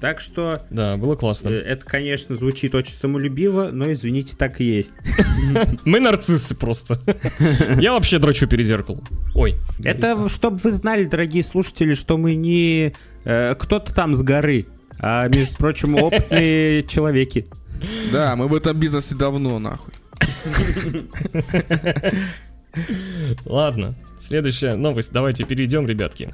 S2: Так что
S3: Да, было классно.
S2: э, это, конечно, звучит очень самолюбиво, но, извините, так и есть.
S3: Мы нарциссы просто. Я вообще дрочу перед зеркалом. Ой.
S2: Это чтобы вы знали, дорогие слушатели, что мы не э, кто-то там с горы, а, между прочим, опытные человеки.
S1: Да, мы в этом бизнесе давно, нахуй.
S3: Ладно, следующая новость. Давайте перейдем, ребятки.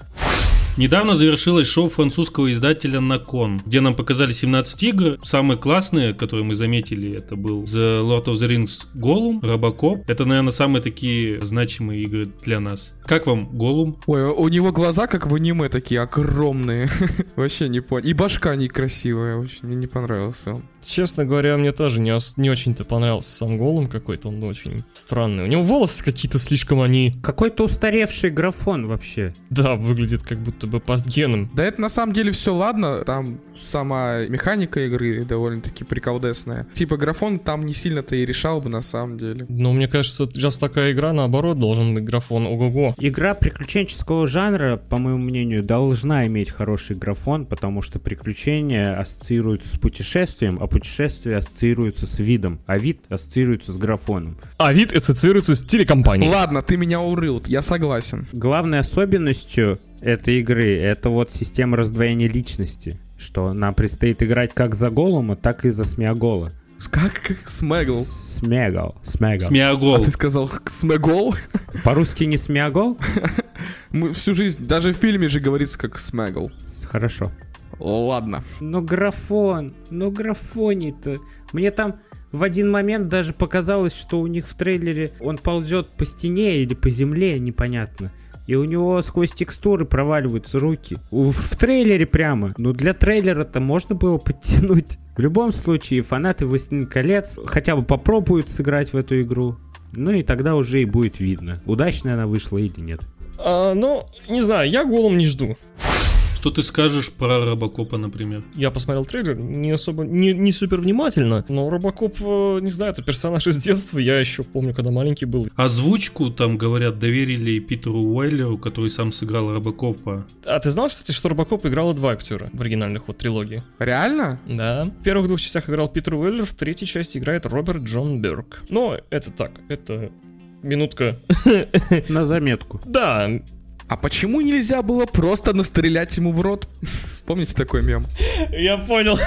S4: Недавно завершилось шоу французского издателя Након, где нам показали 17 игр. Самые классные, которые мы заметили, это был The Lord of the Rings Gollum, Robocop. Это, наверное, самые такие значимые игры для нас. Как вам Голум?
S1: Ой, у него глаза как в аниме такие огромные. Вообще не понял. И башка некрасивая, очень мне не понравился он.
S3: Честно говоря, мне тоже не, не очень-то понравился сам голым какой-то, он очень странный. У него волосы какие-то слишком они,
S2: Какой-то устаревший графон вообще.
S3: да, выглядят как будто бы постгеном.
S1: Да это на самом деле все ладно, там сама механика игры довольно-таки приколдесная. Типа графон там не сильно-то и решал бы на самом деле.
S3: Но мне кажется, сейчас такая игра, наоборот, должен быть графон ого-го.
S2: Игра приключенческого жанра, по моему мнению, должна иметь хороший графон, потому что приключения ассоциируются с путешествием, а путешествие ассоциируется с видом, а вид ассоциируется с графоном.
S3: А вид ассоциируется с телекомпанией.
S1: Ладно, ты меня урыл, я согласен.
S2: Главной особенностью этой игры это вот система раздвоения личности, что нам предстоит играть как за Голума, так и за Смеогола.
S1: С- Как Смегл?
S2: Смегол.
S1: А
S4: Смеогол.
S1: ты сказал Смегол?
S2: По-русски не Смеогол?
S1: Мы всю жизнь, даже в фильме же говорится как Смегл.
S2: Хорошо.
S1: Ладно.
S2: Ну графон, ну графоний-то. Мне там в один момент даже показалось, что у них в трейлере он ползет по стене или по земле, непонятно. И у него сквозь текстуры проваливаются руки. В трейлере прямо. Ну для трейлера-то можно было подтянуть. В любом случае, фанаты «Властелин колец» хотя бы попробуют сыграть в эту игру. Ну и тогда уже и будет видно, удачная она вышла или нет.
S3: А, ну, не знаю, я голым не жду.
S4: Что ты скажешь про Робокопа, например?
S3: Я посмотрел трейлер, не особо, не, не супер внимательно, но Робокоп, э, не знаю, это персонаж из детства, я еще помню, когда маленький был.
S4: Озвучку, там, говорят, доверили Питеру Уайлеру, который сам сыграл Робокопа.
S3: А ты знал, кстати, что Робокоп играло два актера в оригинальных вот трилогии?
S1: Реально?
S3: Да. В первых двух частях играл Питер Уэллер, в третьей части играет Роберт Джон Берг. Но это так, это минутка.
S2: На заметку.
S3: Да,
S1: А почему нельзя было просто настрелять ему в рот? Помните такой мем?
S3: я понял.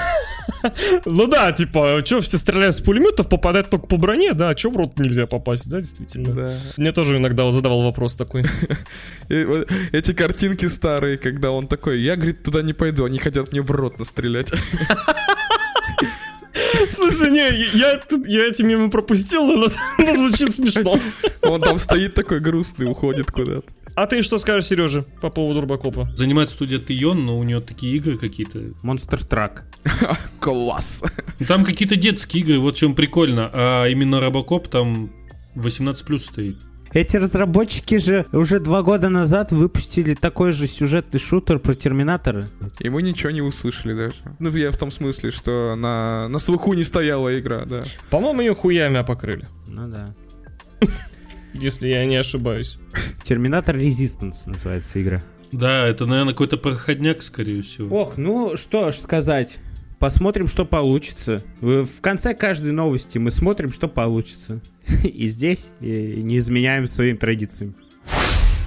S3: Ну да, типа, что все стреляют с пулеметов, попадать только по броне, да, а что в рот нельзя попасть, да, действительно.
S1: Да.
S3: Мне тоже иногда задавал вопрос такой.
S1: Эти картинки старые, когда он такой, я, говорит, туда не пойду, они хотят мне в рот настрелять.
S3: Слушай, не, я, я эти мемы пропустил, но но звучит смешно.
S1: Он там стоит такой грустный, уходит куда-то.
S3: А ты что скажешь, Сережа, по поводу Робокопа?
S4: Занимается студия Тион, но у нее такие игры какие-то.
S2: Монстр Трак.
S1: Класс.
S4: Ну, Там какие-то детские игры, вот в чем прикольно. А именно Робокоп там 18 плюс стоит.
S2: Эти разработчики же уже два года назад выпустили такой же сюжетный шутер про Терминатора.
S1: И мы ничего не услышали даже. Ну, я в том смысле, что на, на слуху не стояла игра, да.
S3: По-моему, ее хуями покрыли,
S2: Ну да.
S3: если я не ошибаюсь.
S2: Терминатор Resistance называется игра.
S4: Да, это, наверное, какой-то проходняк, скорее всего.
S2: Ох, ну что ж сказать. Посмотрим, что получится. В конце каждой новости мы смотрим, что получится. И здесь не изменяем своим традициям.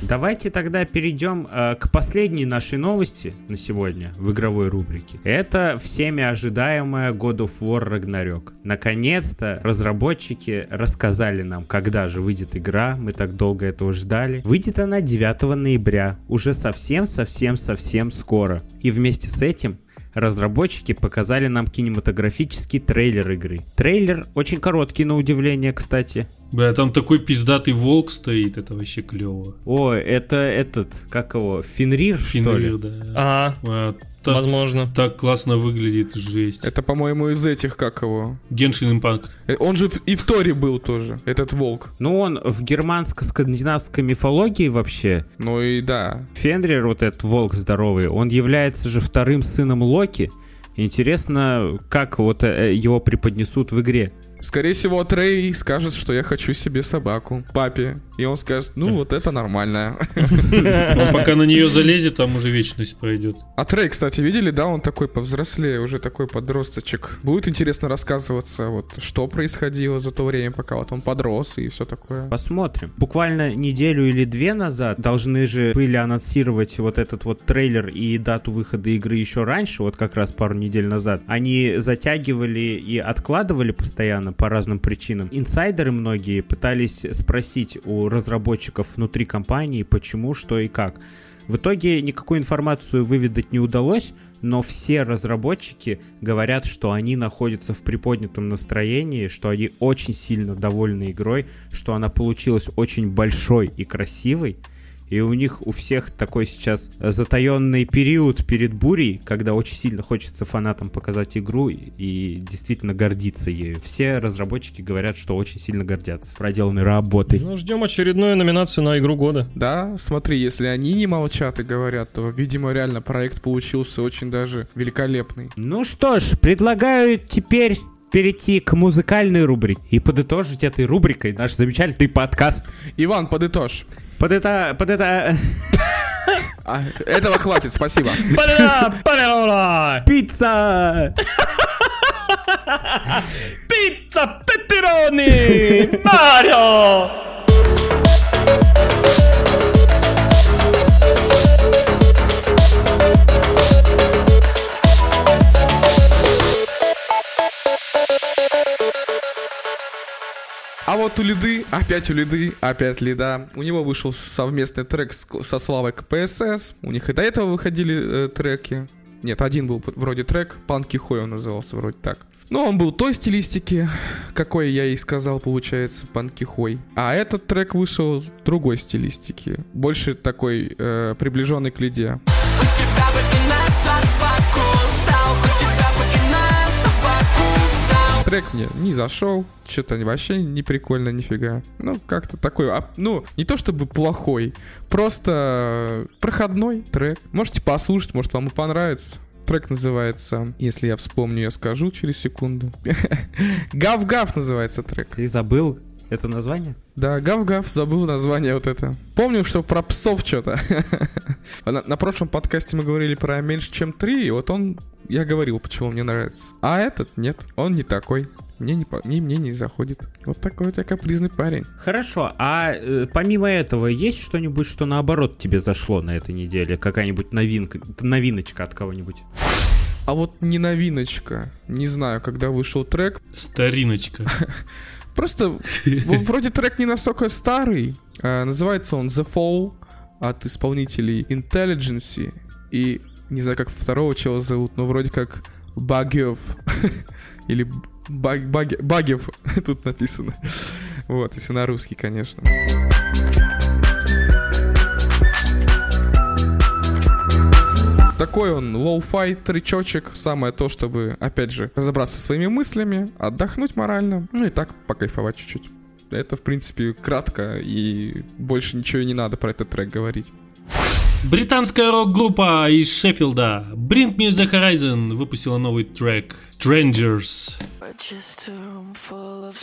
S2: Давайте тогда перейдем э, к последней нашей новости на сегодня в игровой рубрике. Это всеми ожидаемая God of War Ragnarok. Наконец-то разработчики рассказали нам, когда же выйдет игра. Мы так долго этого ждали. Выйдет она 9 ноября. Уже совсем-совсем-совсем скоро. И вместе с этим разработчики показали нам кинематографический трейлер игры. Трейлер очень короткий на удивление, кстати.
S4: Бля, там такой пиздатый волк стоит, это вообще клево.
S2: О, это этот, как его, Фенрир, что ли?
S4: Фенрир, да.
S3: Ага,
S4: А, так,
S3: возможно.
S4: так классно выглядит, жесть.
S1: Это, по-моему, из этих, как его.
S4: Геншин Импакт.
S1: Э, Он же и в Торе был тоже, этот волк.
S2: Ну, он в германско-скандинавской мифологии вообще,
S1: Ну и да.
S2: Фенрир, вот этот волк здоровый, он является же вторым сыном Локи. Интересно, как вот э, его преподнесут в игре.
S1: Скорее всего, Трей скажет, что я хочу себе собаку. Папе. И он скажет, ну вот это нормально.
S4: Он пока на нее залезет, там уже вечность пройдет.
S1: А Трей, кстати, видели, да, он такой повзрослее, уже такой подросточек. Будет интересно рассказываться, вот, что происходило за то время, пока вот он подрос и все такое.
S2: Посмотрим. Буквально неделю или две назад должны же были анонсировать вот этот вот трейлер и дату выхода игры еще раньше, вот как раз пару недель назад. Они затягивали и откладывали постоянно по разным причинам. Инсайдеры многие пытались спросить у разработчиков внутри компании, почему, что и как. В итоге никакую информацию выведать не удалось, но все разработчики говорят, что они находятся в приподнятом настроении, что они очень сильно довольны игрой, что она получилась очень большой и красивой. И у них у всех такой сейчас затаенный период перед бурей, когда очень сильно хочется фанатам показать игру и действительно гордиться ею. Все разработчики говорят, что очень сильно гордятся проделанной работой.
S3: Ну, ждем очередную номинацию на игру года.
S1: Да, смотри, если они не молчат и говорят, то, видимо, реально проект получился очень даже великолепный.
S2: Ну что ж, предлагаю теперь перейти к музыкальной рубрике и подытожить этой рубрикой наш замечательный подкаст.
S1: Иван, подытожь.
S2: Под это, под это
S1: А, этого хватит, спасибо.
S2: Пицца!
S3: Пицца пепперони! Марио!
S1: А вот у Лиды, опять у Лиды, опять Лида. У него вышел совместный трек с- со Славой КПСС. У них и до этого выходили э, треки. Нет, один был вроде трек, Панки Хой он назывался вроде так. Но он был той стилистики, какой я и сказал, получается, Панки Хой. А этот трек вышел другой стилистики. Больше такой э, приближенный к Лиде. Трек мне не зашел, что-то вообще не прикольно, нифига. Ну, как-то такой, а, ну, не то чтобы плохой, просто проходной трек. Можете послушать, может вам и понравится. Трек называется, если я вспомню, я скажу через секунду. Гав-гав называется трек.
S2: Ты забыл это название?
S1: Да, гав-гав, забыл название вот это. Помню, что про псов что-то. на, на прошлом подкасте мы говорили про меньше, чем три, и вот он, я говорил, почему мне нравится. А этот нет, он не такой. Мне не, мне, мне не заходит. Вот такой вот я капризный парень.
S2: Хорошо, а э, помимо этого есть что-нибудь, что наоборот тебе зашло на этой неделе? Какая-нибудь новинка, новиночка от кого-нибудь?
S1: А вот не новиночка. Не знаю, когда вышел трек.
S4: Стариночка.
S1: Просто вроде трек не настолько старый. А, Называется он The Fall от исполнителей Intelligence. И не знаю, как второго чела зовут, но вроде как Багев. Или Баг- Баге- Багев тут написано. Вот, если на русский, конечно. Такой он lo-fi тречочек, самое то, чтобы, опять же, разобраться со своими мыслями, отдохнуть морально, ну и так покайфовать чуть-чуть. Это, в принципе, кратко, и больше ничего и не надо про этот трек говорить.
S4: Британская рок-группа из Шеффилда Bring Me The Horizon выпустила новый трек Strangers.
S8: Just a room full of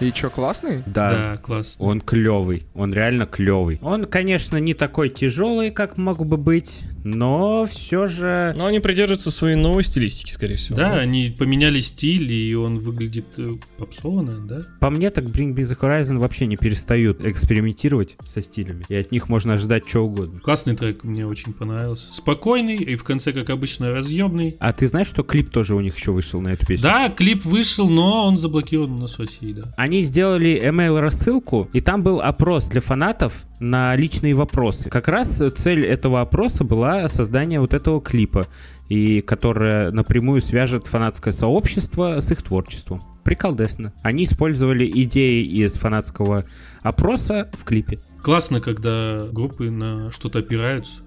S1: И чё, классный?
S2: Да.
S4: Да, классно.
S2: Он клевый, он реально клевый. Он, конечно, не такой тяжелый, как мог бы быть, но все же...
S3: Но они придерживаются своей новой стилистики, скорее всего.
S4: Да, они поменяли стиль, и он выглядит э, попсово, да?
S2: По мне, так Bring Me The Horizon вообще не перестают экспериментировать со стилями, и от них можно ожидать что угодно.
S4: Классный трек, мне очень понравился. Спокойный и в конце, как обычно, разъемный.
S2: А ты знаешь, что клип тоже у них еще вышел на эту песню?
S4: Да, клип вышел, но он заблокирован на России, да.
S2: Они сделали email рассылку, и там был опрос для фанатов на личные вопросы. Как раз цель этого опроса была создание вот этого клипа, и которое напрямую свяжет фанатское сообщество с их творчеством. Приколдесно. Они использовали идеи из фанатского опроса в клипе.
S4: Классно, когда группы на что-то опираются.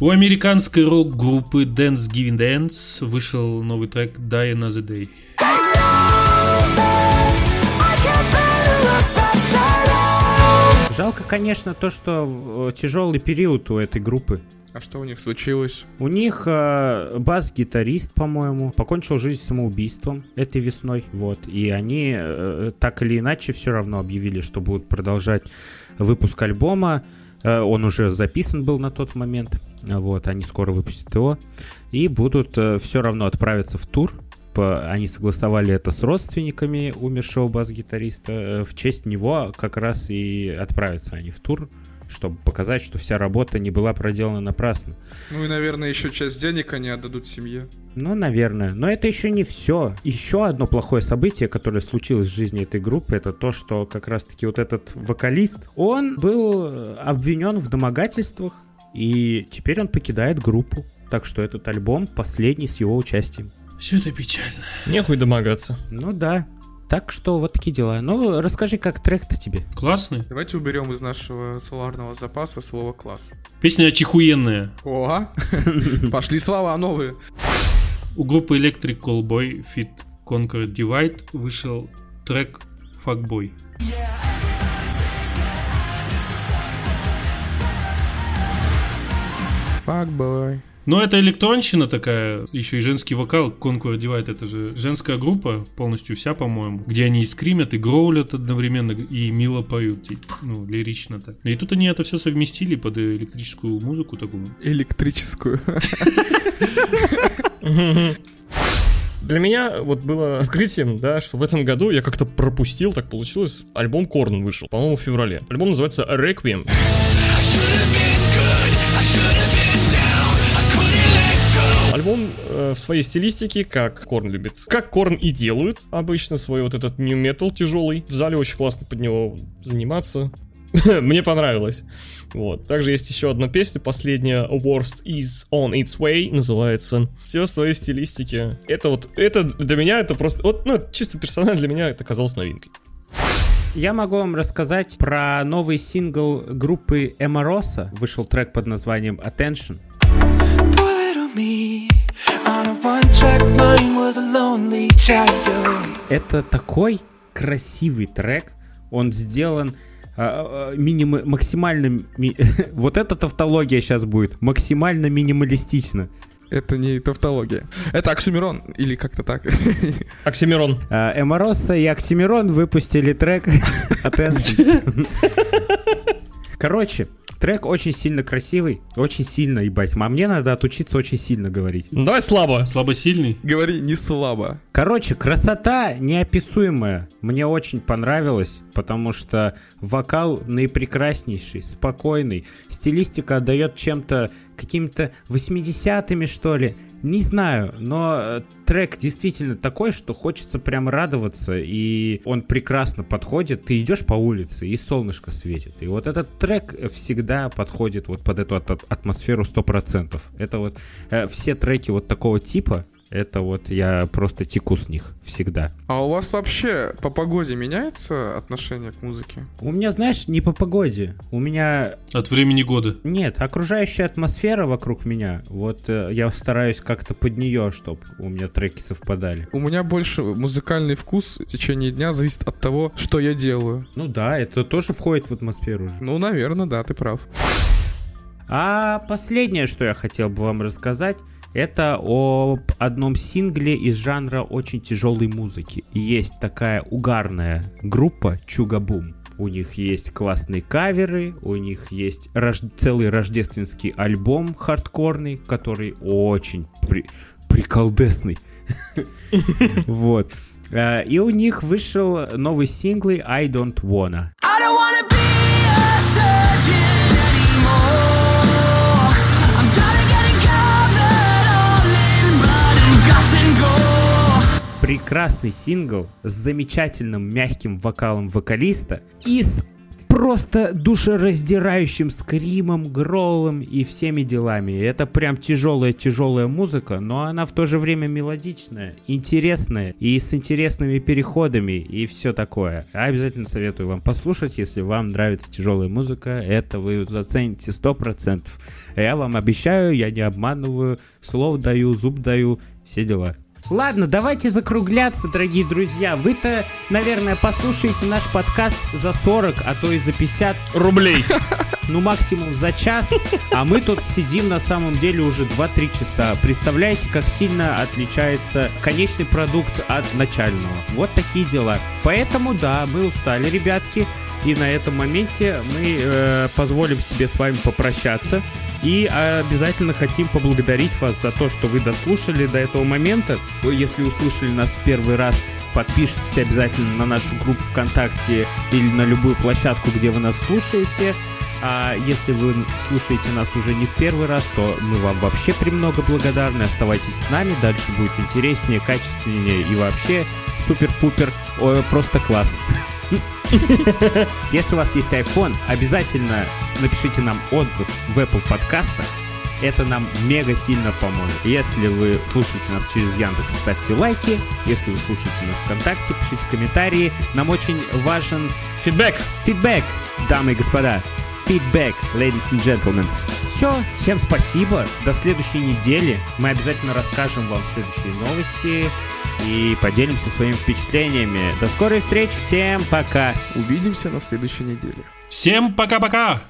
S4: У американской рок-группы Dance Giving Dance вышел новый трек Die Another Day.
S2: Жалко, конечно, то, что э, тяжелый период у этой группы.
S1: А что у них случилось?
S2: У них э, бас-гитарист, по-моему, покончил жизнь самоубийством этой весной. Вот. И они э, так или иначе все равно объявили, что будут продолжать выпуск альбома. Э, он уже записан был на тот момент. Вот. Они скоро выпустят его. И будут все равно отправиться в тур. По- Они согласовали это с родственниками умершего бас-гитариста. Э, В честь него как раз и отправятся они в тур, чтобы показать, что вся работа не была проделана напрасно.
S1: Ну и, наверное, еще часть денег они отдадут семье.
S2: Ну, наверное. Но это еще не все. Еще одно плохое событие, которое случилось в жизни этой группы, это то, что как раз-таки вот этот вокалист, он был э, обвинен в домогательствах, и теперь он покидает группу. Так что этот альбом последний с его участием.
S4: Все это печально.
S3: Нехуй домогаться.
S2: Ну да. Так что вот такие дела. Ну, расскажи, как трек-то тебе.
S4: Классный.
S1: Давайте уберем из нашего соларного запаса слово «класс».
S4: Песня чихуенная.
S1: О, пошли слова новые.
S4: У группы Electric Callboy Fit Conquer Divide вышел трек Fuckboy.
S1: Fuckboy.
S4: Но это электронщина такая, еще и женский вокал, Conquer Divide, это же женская группа, полностью вся, по-моему, где они и скримят, и гроулят одновременно, и мило поют, и, ну, лирично так. И тут они это все совместили под электрическую музыку такую.
S1: Электрическую.
S3: Для меня вот было открытием, да, что в этом году я как-то пропустил, так получилось, альбом Корн вышел, по-моему, в феврале. Альбом называется Requiem. Альбом э, в своей стилистике, как Корн любит. Как Корн и делают обычно свой вот этот new metal тяжелый. В зале очень классно под него заниматься. Мне понравилось. Вот. Также есть еще одна песня, последняя Worst is on its way, называется. Все в своей стилистике. Это вот, это для меня это просто, вот, ну, чисто персонально для меня это казалось новинкой.
S2: Я могу вам рассказать про новый сингл группы Эмороса. Вышел трек под названием Attention. Это такой красивый трек. Он сделан а, а, миним- максимально... ми- вот эта тавтология сейчас будет. Максимально минималистично.
S1: Это не тавтология. Это Оксюмерон, или как-то так.
S3: Оксимирон.
S2: А, Эмороса и Оксимирон выпустили трек Attention. Короче, Трек очень сильно красивый, очень сильно, ебать. А мне надо отучиться очень сильно говорить.
S3: Ну, Давай слабо.
S4: Слабосильный?
S1: Говори не слабо.
S2: Короче, красота неописуемая. Мне очень понравилось, потому что вокал наипрекраснейший, спокойный. Стилистика отдает чем-то какими-то 80-ми, что ли. Не знаю, но э, трек действительно такой, что хочется прям радоваться, и он прекрасно подходит. Ты идешь по улице, и солнышко светит. И вот этот трек всегда подходит вот под эту ат- атмосферу 100%. Это вот э, все треки вот такого типа, это вот я просто теку с них всегда.
S1: А у вас вообще по погоде меняется отношение к музыке?
S2: У меня, знаешь, не по погоде. У меня
S4: От времени года.
S2: нет, окружающая атмосфера вокруг меня. Вот э, я стараюсь как-то под нее, чтобы у меня треки совпадали.
S1: У меня больше музыкальный вкус в течение дня зависит от того, что я делаю.
S2: Ну да, это тоже входит в атмосферу.
S1: Ну, наверное, да, ты прав.
S2: А последнее, что я хотел бы вам рассказать, это об одном сингле из жанра очень тяжелой музыки. Есть такая угарная группа Чугабум. У них есть классные каверы, у них есть рож- целый рождественский альбом хардкорный, который очень при- приколдесный. Вот. Э, И у них вышел новый сингл I Don't Wanna.
S8: I don't wanna be
S2: прекрасный сингл с замечательным мягким вокалом вокалиста и с просто душераздирающим скримом, гролом и всеми делами. Это прям тяжелая-тяжелая музыка, но она в то же время мелодичная, интересная и с интересными переходами и все такое. Обязательно советую вам послушать, если вам нравится тяжелая музыка, это вы зацените 100%. Я вам обещаю, я не обманываю, слов даю, зуб даю, все дела. Ладно, давайте закругляться, дорогие друзья. Вы-то, наверное, послушаете наш подкаст за 40, а то и за 50,
S3: Рублей.
S2: ну максимум за час, а мы тут сидим на самом деле уже 2-3 часа. Представляете, как сильно отличается конечный продукт от начального. Вот такие дела. Поэтому, да, мы устали, ребятки, и на этом моменте мы э, позволим себе с вами попрощаться. И обязательно хотим поблагодарить вас за то, что вы дослушали до этого момента. Вы, Если услышали нас в первый раз, подпишитесь обязательно на нашу группу ВКонтакте или на любую площадку, где вы нас слушаете. А если вы слушаете нас уже не в первый раз, то мы вам вообще премного благодарны. Оставайтесь с нами, дальше будет интереснее, качественнее и вообще супер-пупер, Ой, просто класс. Если у вас есть iPhone, обязательно напишите нам отзыв в Apple подкастах. Это нам мега сильно поможет. Если вы слушаете нас через Яндекс, ставьте лайки. Если вы слушаете нас ВКонтакте, пишите комментарии. Нам очень важен
S3: Фидбэк.
S2: фидбэк, дамы и господа. Фидбэк, ladies and gentlemen. Все, всем спасибо. До следующей недели. Мы обязательно расскажем вам следующие новости и поделимся своими впечатлениями. До скорой встречи. Всем пока.
S1: Увидимся на следующей неделе.
S4: Всем пока-пока!